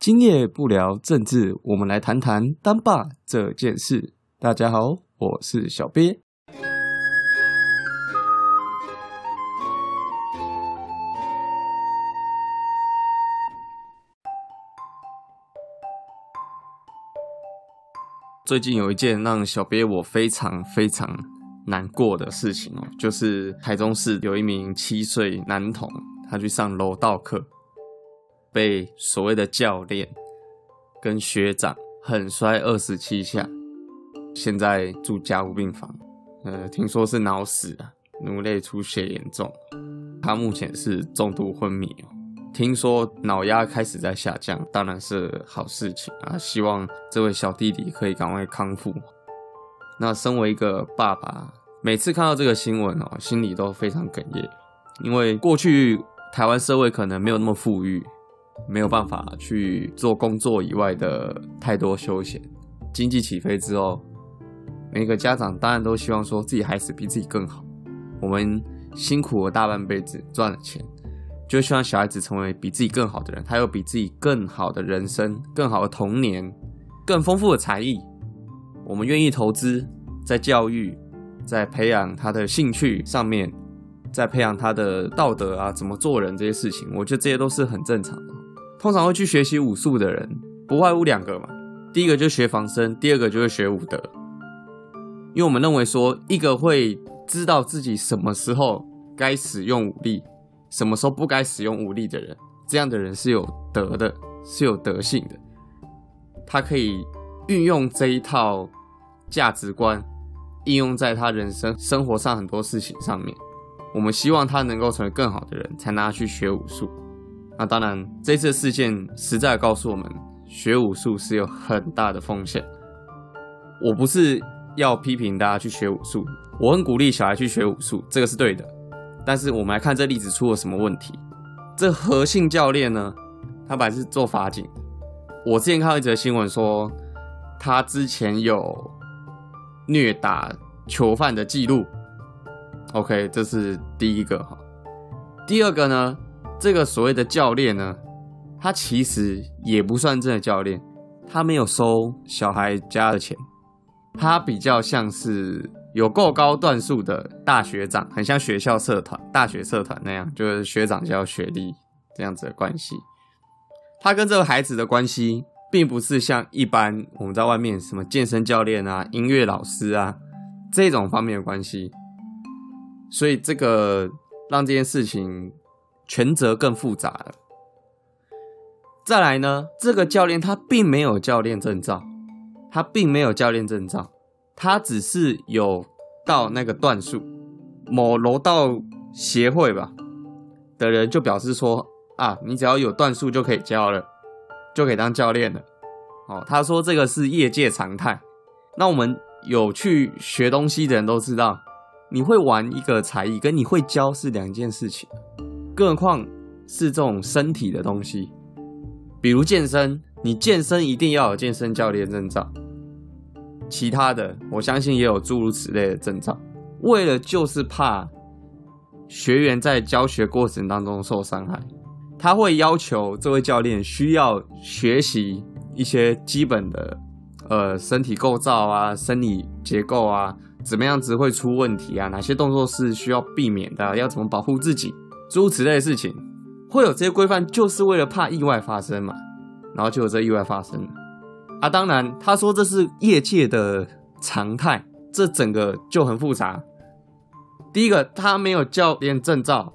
今夜不聊政治，我们来谈谈单霸这件事。大家好，我是小鳖。最近有一件让小鳖我非常非常难过的事情哦，就是台中市有一名七岁男童，他去上柔道课，被所谓的教练跟学长狠摔二十七下，现在住加护病房。呃，听说是脑死啊，颅内出血严重，他目前是重度昏迷哦。听说脑压开始在下降，当然是好事情啊！希望这位小弟弟可以赶快康复。那身为一个爸爸，每次看到这个新闻哦，心里都非常哽咽，因为过去台湾社会可能没有那么富裕，没有办法去做工作以外的太多休闲。经济起飞之后，每个家长当然都希望说自己孩子比自己更好。我们辛苦了大半辈子赚了钱。就希望小孩子成为比自己更好的人，他有比自己更好的人生、更好的童年、更丰富的才艺。我们愿意投资在教育、在培养他的兴趣上面，在培养他的道德啊，怎么做人这些事情，我觉得这些都是很正常的。通常会去学习武术的人，不外乎两个嘛，第一个就学防身，第二个就是学武德。因为我们认为说，一个会知道自己什么时候该使用武力。什么时候不该使用武力的人，这样的人是有德的，是有德性的。他可以运用这一套价值观，应用在他人生生活上很多事情上面。我们希望他能够成为更好的人，才拿去学武术。那当然，这次事件实在告诉我们，学武术是有很大的风险。我不是要批评大家去学武术，我很鼓励小孩去学武术，这个是对的。但是我们来看这例子出了什么问题？这何姓教练呢？他本来是做法警。我之前看到一则新闻说，他之前有虐打囚犯的记录。OK，这是第一个哈。第二个呢，这个所谓的教练呢，他其实也不算真的教练，他没有收小孩家的钱，他比较像是。有够高段数的大学长，很像学校社团、大学社团那样，就是学长教学弟这样子的关系。他跟这个孩子的关系，并不是像一般我们在外面什么健身教练啊、音乐老师啊这种方面的关系。所以这个让这件事情权责更复杂了。再来呢，这个教练他并没有教练证照，他并没有教练证照。他只是有到那个段数，某柔道协会吧的人就表示说啊，你只要有段数就可以教了，就可以当教练了。哦，他说这个是业界常态。那我们有去学东西的人都知道，你会玩一个才艺，跟你会教是两件事情。更何况是这种身体的东西，比如健身，你健身一定要有健身教练证照。其他的，我相信也有诸如此类的证照。为了就是怕学员在教学过程当中受伤害，他会要求这位教练需要学习一些基本的呃身体构造啊、生理结构啊，怎么样子会出问题啊？哪些动作是需要避免的？要怎么保护自己？诸如此类的事情，会有这些规范，就是为了怕意外发生嘛。然后就有这意外发生。啊，当然，他说这是业界的常态，这整个就很复杂。第一个，他没有教练证照，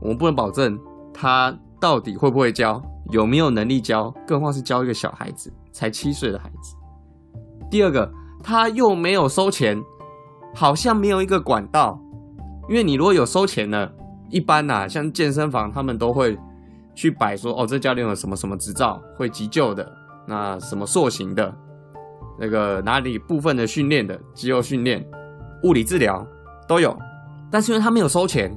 我们不能保证他到底会不会教，有没有能力教，更何况是教一个小孩子，才七岁的孩子。第二个，他又没有收钱，好像没有一个管道，因为你如果有收钱呢，一般呐，像健身房他们都会去摆说，哦，这教练有什么什么执照，会急救的。那什么塑形的，那个哪里部分的训练的肌肉训练、物理治疗都有，但是因为他没有收钱，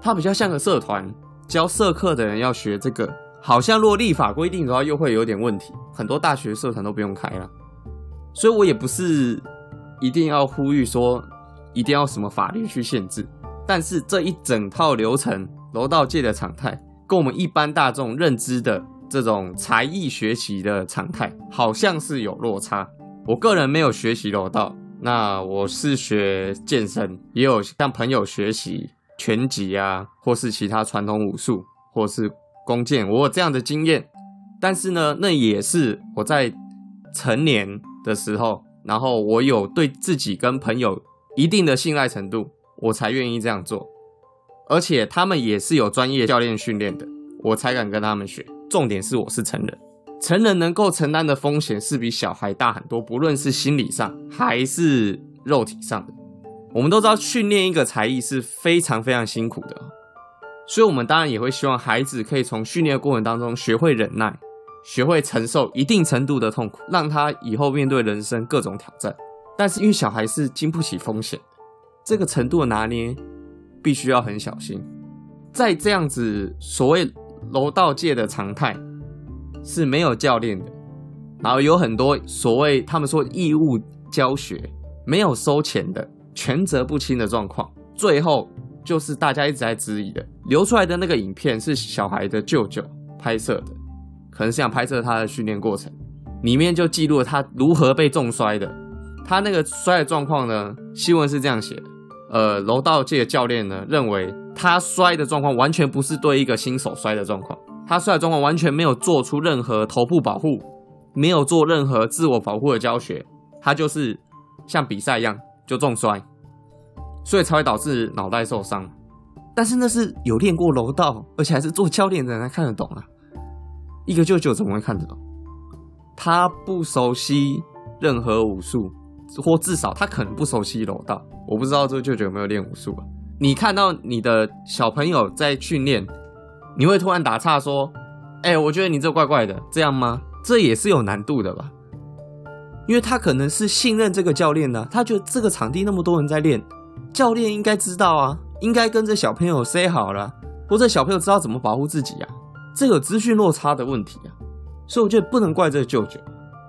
他比较像个社团，教社课的人要学这个，好像若立法规定的话，又会有点问题。很多大学社团都不用开了，所以我也不是一定要呼吁说一定要什么法律去限制，但是这一整套流程，柔道界的常态，跟我们一般大众认知的。这种才艺学习的常态好像是有落差。我个人没有学习柔道，那我是学健身，也有向朋友学习拳击啊，或是其他传统武术，或是弓箭，我有这样的经验。但是呢，那也是我在成年的时候，然后我有对自己跟朋友一定的信赖程度，我才愿意这样做。而且他们也是有专业教练训练的，我才敢跟他们学。重点是我是成人，成人能够承担的风险是比小孩大很多，不论是心理上还是肉体上的。我们都知道，训练一个才艺是非常非常辛苦的，所以我们当然也会希望孩子可以从训练的过程当中学会忍耐，学会承受一定程度的痛苦，让他以后面对人生各种挑战。但是因为小孩是经不起风险，这个程度的拿捏。必须要很小心，在这样子所谓柔道界的常态是没有教练的，然后有很多所谓他们说义务教学没有收钱的权责不清的状况，最后就是大家一直在质疑的流出来的那个影片是小孩的舅舅拍摄的，可能是想拍摄他的训练过程，里面就记录了他如何被重摔的，他那个摔的状况呢，新闻是这样写的。呃，柔道界的教练呢认为他摔的状况完全不是对一个新手摔的状况，他摔的状况完全没有做出任何头部保护，没有做任何自我保护的教学，他就是像比赛一样就重摔，所以才会导致脑袋受伤。但是那是有练过柔道，而且还是做教练的人看得懂啊。一个舅舅怎么会看得懂？他不熟悉任何武术。或至少他可能不熟悉柔道，我不知道这个舅舅有没有练武术啊？你看到你的小朋友在训练，你会突然打岔说：“哎，我觉得你这怪怪的，这样吗？”这也是有难度的吧？因为他可能是信任这个教练的，他觉得这个场地那么多人在练，教练应该知道啊，应该跟这小朋友 say 好了，或者小朋友知道怎么保护自己啊，这有资讯落差的问题啊，所以我觉得不能怪这个舅舅。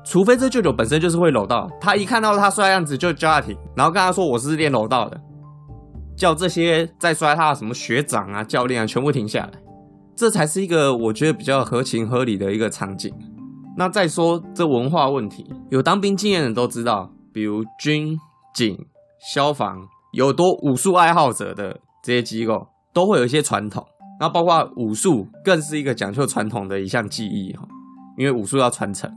除非这舅舅本身就是会柔道，他一看到他摔样子就叫他停，然后跟他说我是练柔道的，叫这些在摔他的什么学长啊、教练啊全部停下来，这才是一个我觉得比较合情合理的一个场景。那再说这文化问题，有当兵经验的都知道，比如军警、消防，有多武术爱好者的这些机构，都会有一些传统。那包括武术，更是一个讲究传统的一项技艺哈，因为武术要传承。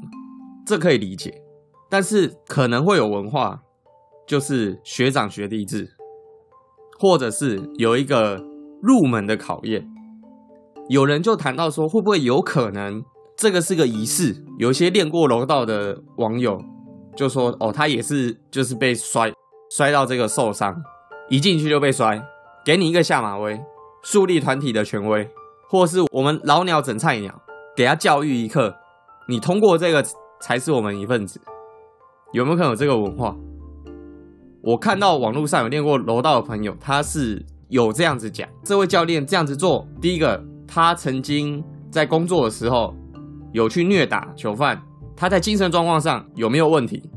这可以理解，但是可能会有文化，就是学长学弟制，或者是有一个入门的考验。有人就谈到说，会不会有可能这个是个仪式？有一些练过柔道的网友就说：“哦，他也是，就是被摔摔到这个受伤，一进去就被摔，给你一个下马威，树立团体的权威，或是我们老鸟整菜鸟，给他教育一课，你通过这个。”才是我们一份子，有没有可能有这个文化？我看到网络上有练过柔道的朋友，他是有这样子讲，这位教练这样子做，第一个，他曾经在工作的时候有去虐打囚犯，他在精神状况上有没有问题？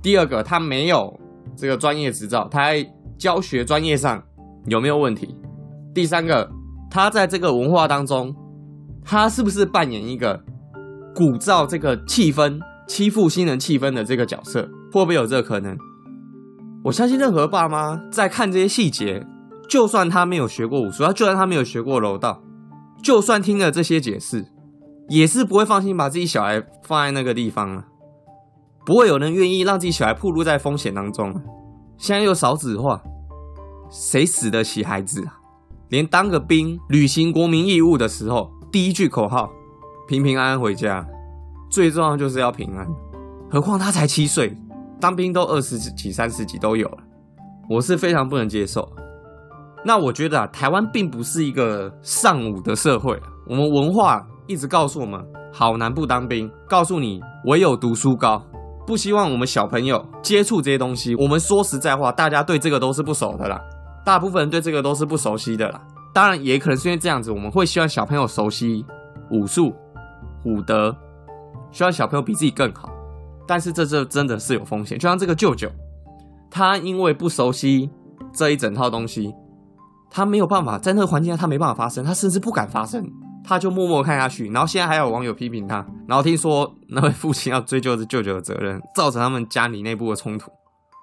第二个，他没有这个专业执照，他在教学专业上有没有问题？第三个，他在这个文化当中，他是不是扮演一个？鼓噪这个气氛，欺负新人气氛的这个角色，会不会有这个可能？我相信任何爸妈在看这些细节，就算他没有学过武术，他就算他没有学过柔道，就算听了这些解释，也是不会放心把自己小孩放在那个地方啊。不会有人愿意让自己小孩暴露在风险当中。现在又少子化，谁死得起孩子啊？连当个兵、履行国民义务的时候，第一句口号。平平安安回家，最重要就是要平安。何况他才七岁，当兵都二十几、三十几都有了，我是非常不能接受。那我觉得啊，台湾并不是一个尚武的社会，我们文化一直告诉我们，好男不当兵，告诉你唯有读书高，不希望我们小朋友接触这些东西。我们说实在话，大家对这个都是不熟的啦，大部分人对这个都是不熟悉的啦。当然，也可能是因为这样子，我们会希望小朋友熟悉武术。武德，希望小朋友比自己更好，但是这这真的是有风险。就像这个舅舅，他因为不熟悉这一整套东西，他没有办法在那个环境下，他没办法发声，他甚至不敢发声，他就默默看下去。然后现在还有网友批评他，然后听说那位父亲要追究这舅舅的责任，造成他们家里内部的冲突。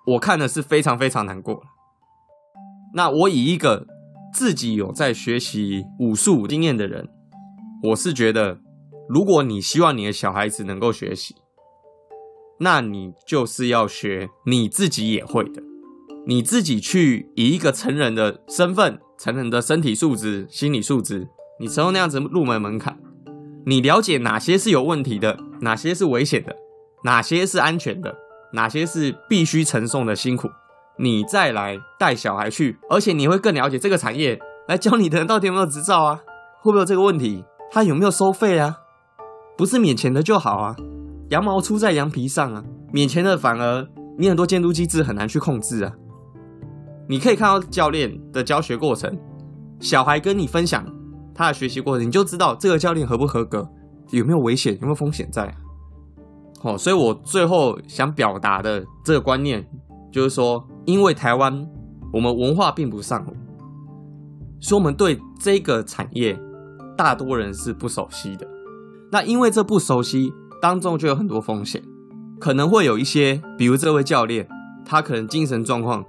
我看的是非常非常难过。那我以一个自己有在学习武术经验的人，我是觉得，如果你希望你的小孩子能够学习，那你就是要学你自己也会的，你自己去以一个成人的身份、成人的身体素质、心理素质，你成为那样子入门门槛，你了解哪些是有问题的，哪些是危险的，哪些是安全的，哪些是必须承受的辛苦，你再来带小孩去，而且你会更了解这个产业，来教你的人到底有没有执照啊，会不会有这个问题，他有没有收费啊，不是免钱的就好啊。羊毛出在羊皮上啊，免钱的反而你很多监督机制很难去控制啊。你可以看到教练的教学过程，小孩跟你分享他的学习过程，你就知道这个教练合不合格，有没有危险，有没有风险在。哦，所以我最后想表达的这个观念就是说，因为台湾我们文化并不上，所以我们对这个产业大多人是不熟悉的。那因为这不熟悉。当中就有很多风险，可能会有一些，比如这位教练，他可能精神状况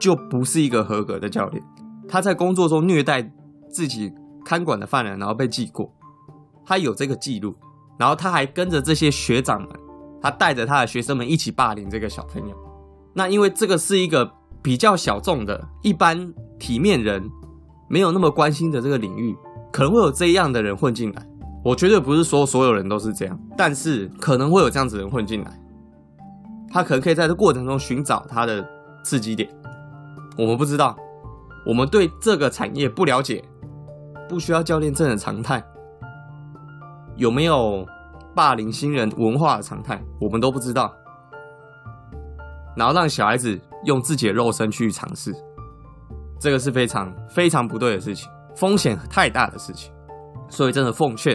就不是一个合格的教练，他在工作中虐待自己看管的犯人，然后被记过，他有这个记录，然后他还跟着这些学长们，他带着他的学生们一起霸凌这个小朋友。那因为这个是一个比较小众的，一般体面人没有那么关心的这个领域，可能会有这样的人混进来。我绝对不是说所有人都是这样，但是可能会有这样子人混进来，他可能可以在这过程中寻找他的刺激点，我们不知道，我们对这个产业不了解，不需要教练证的常态，有没有霸凌新人文化的常态，我们都不知道，然后让小孩子用自己的肉身去尝试，这个是非常非常不对的事情，风险太大的事情，所以真的奉劝。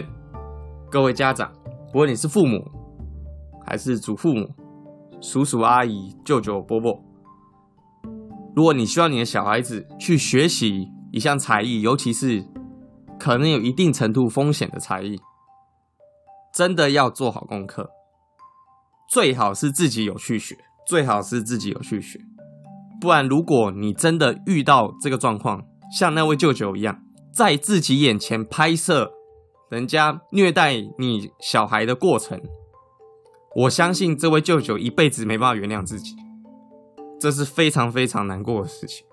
各位家长，不论你是父母还是祖父母、叔叔阿姨、舅舅伯伯，如果你希望你的小孩子去学习一项才艺，尤其是可能有一定程度风险的才艺，真的要做好功课，最好是自己有去学，最好是自己有去学，不然如果你真的遇到这个状况，像那位舅舅一样，在自己眼前拍摄。人家虐待你小孩的过程，我相信这位舅舅一辈子没办法原谅自己，这是非常非常难过的事情。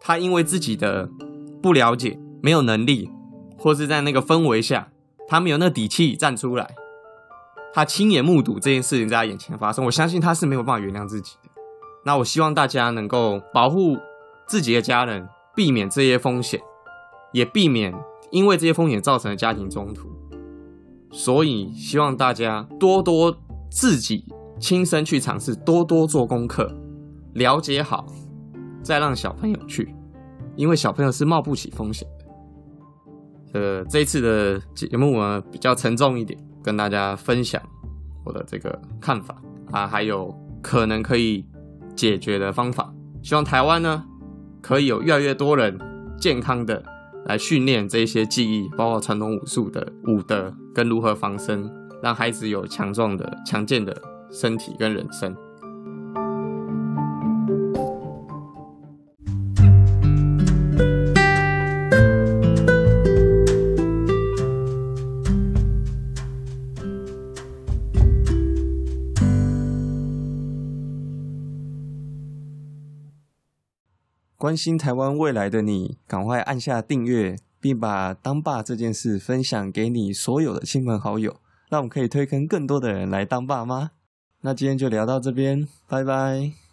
他因为自己的不了解、没有能力，或是在那个氛围下，他没有那底气站出来，他亲眼目睹这件事情在他眼前发生，我相信他是没有办法原谅自己的。那我希望大家能够保护自己的家人，避免这些风险，也避免。因为这些风险造成的家庭冲突，所以希望大家多多自己亲身去尝试，多多做功课，了解好，再让小朋友去，因为小朋友是冒不起风险的。呃，这次的节目呢比较沉重一点，跟大家分享我的这个看法啊，还有可能可以解决的方法。希望台湾呢可以有越来越多人健康的。来训练这些技艺，包括传统武术的武德跟如何防身，让孩子有强壮的、强健的身体跟人生。关心台湾未来的你，赶快按下订阅，并把当爸这件事分享给你所有的亲朋好友，让我们可以推更更多的人来当爸妈。那今天就聊到这边，拜拜。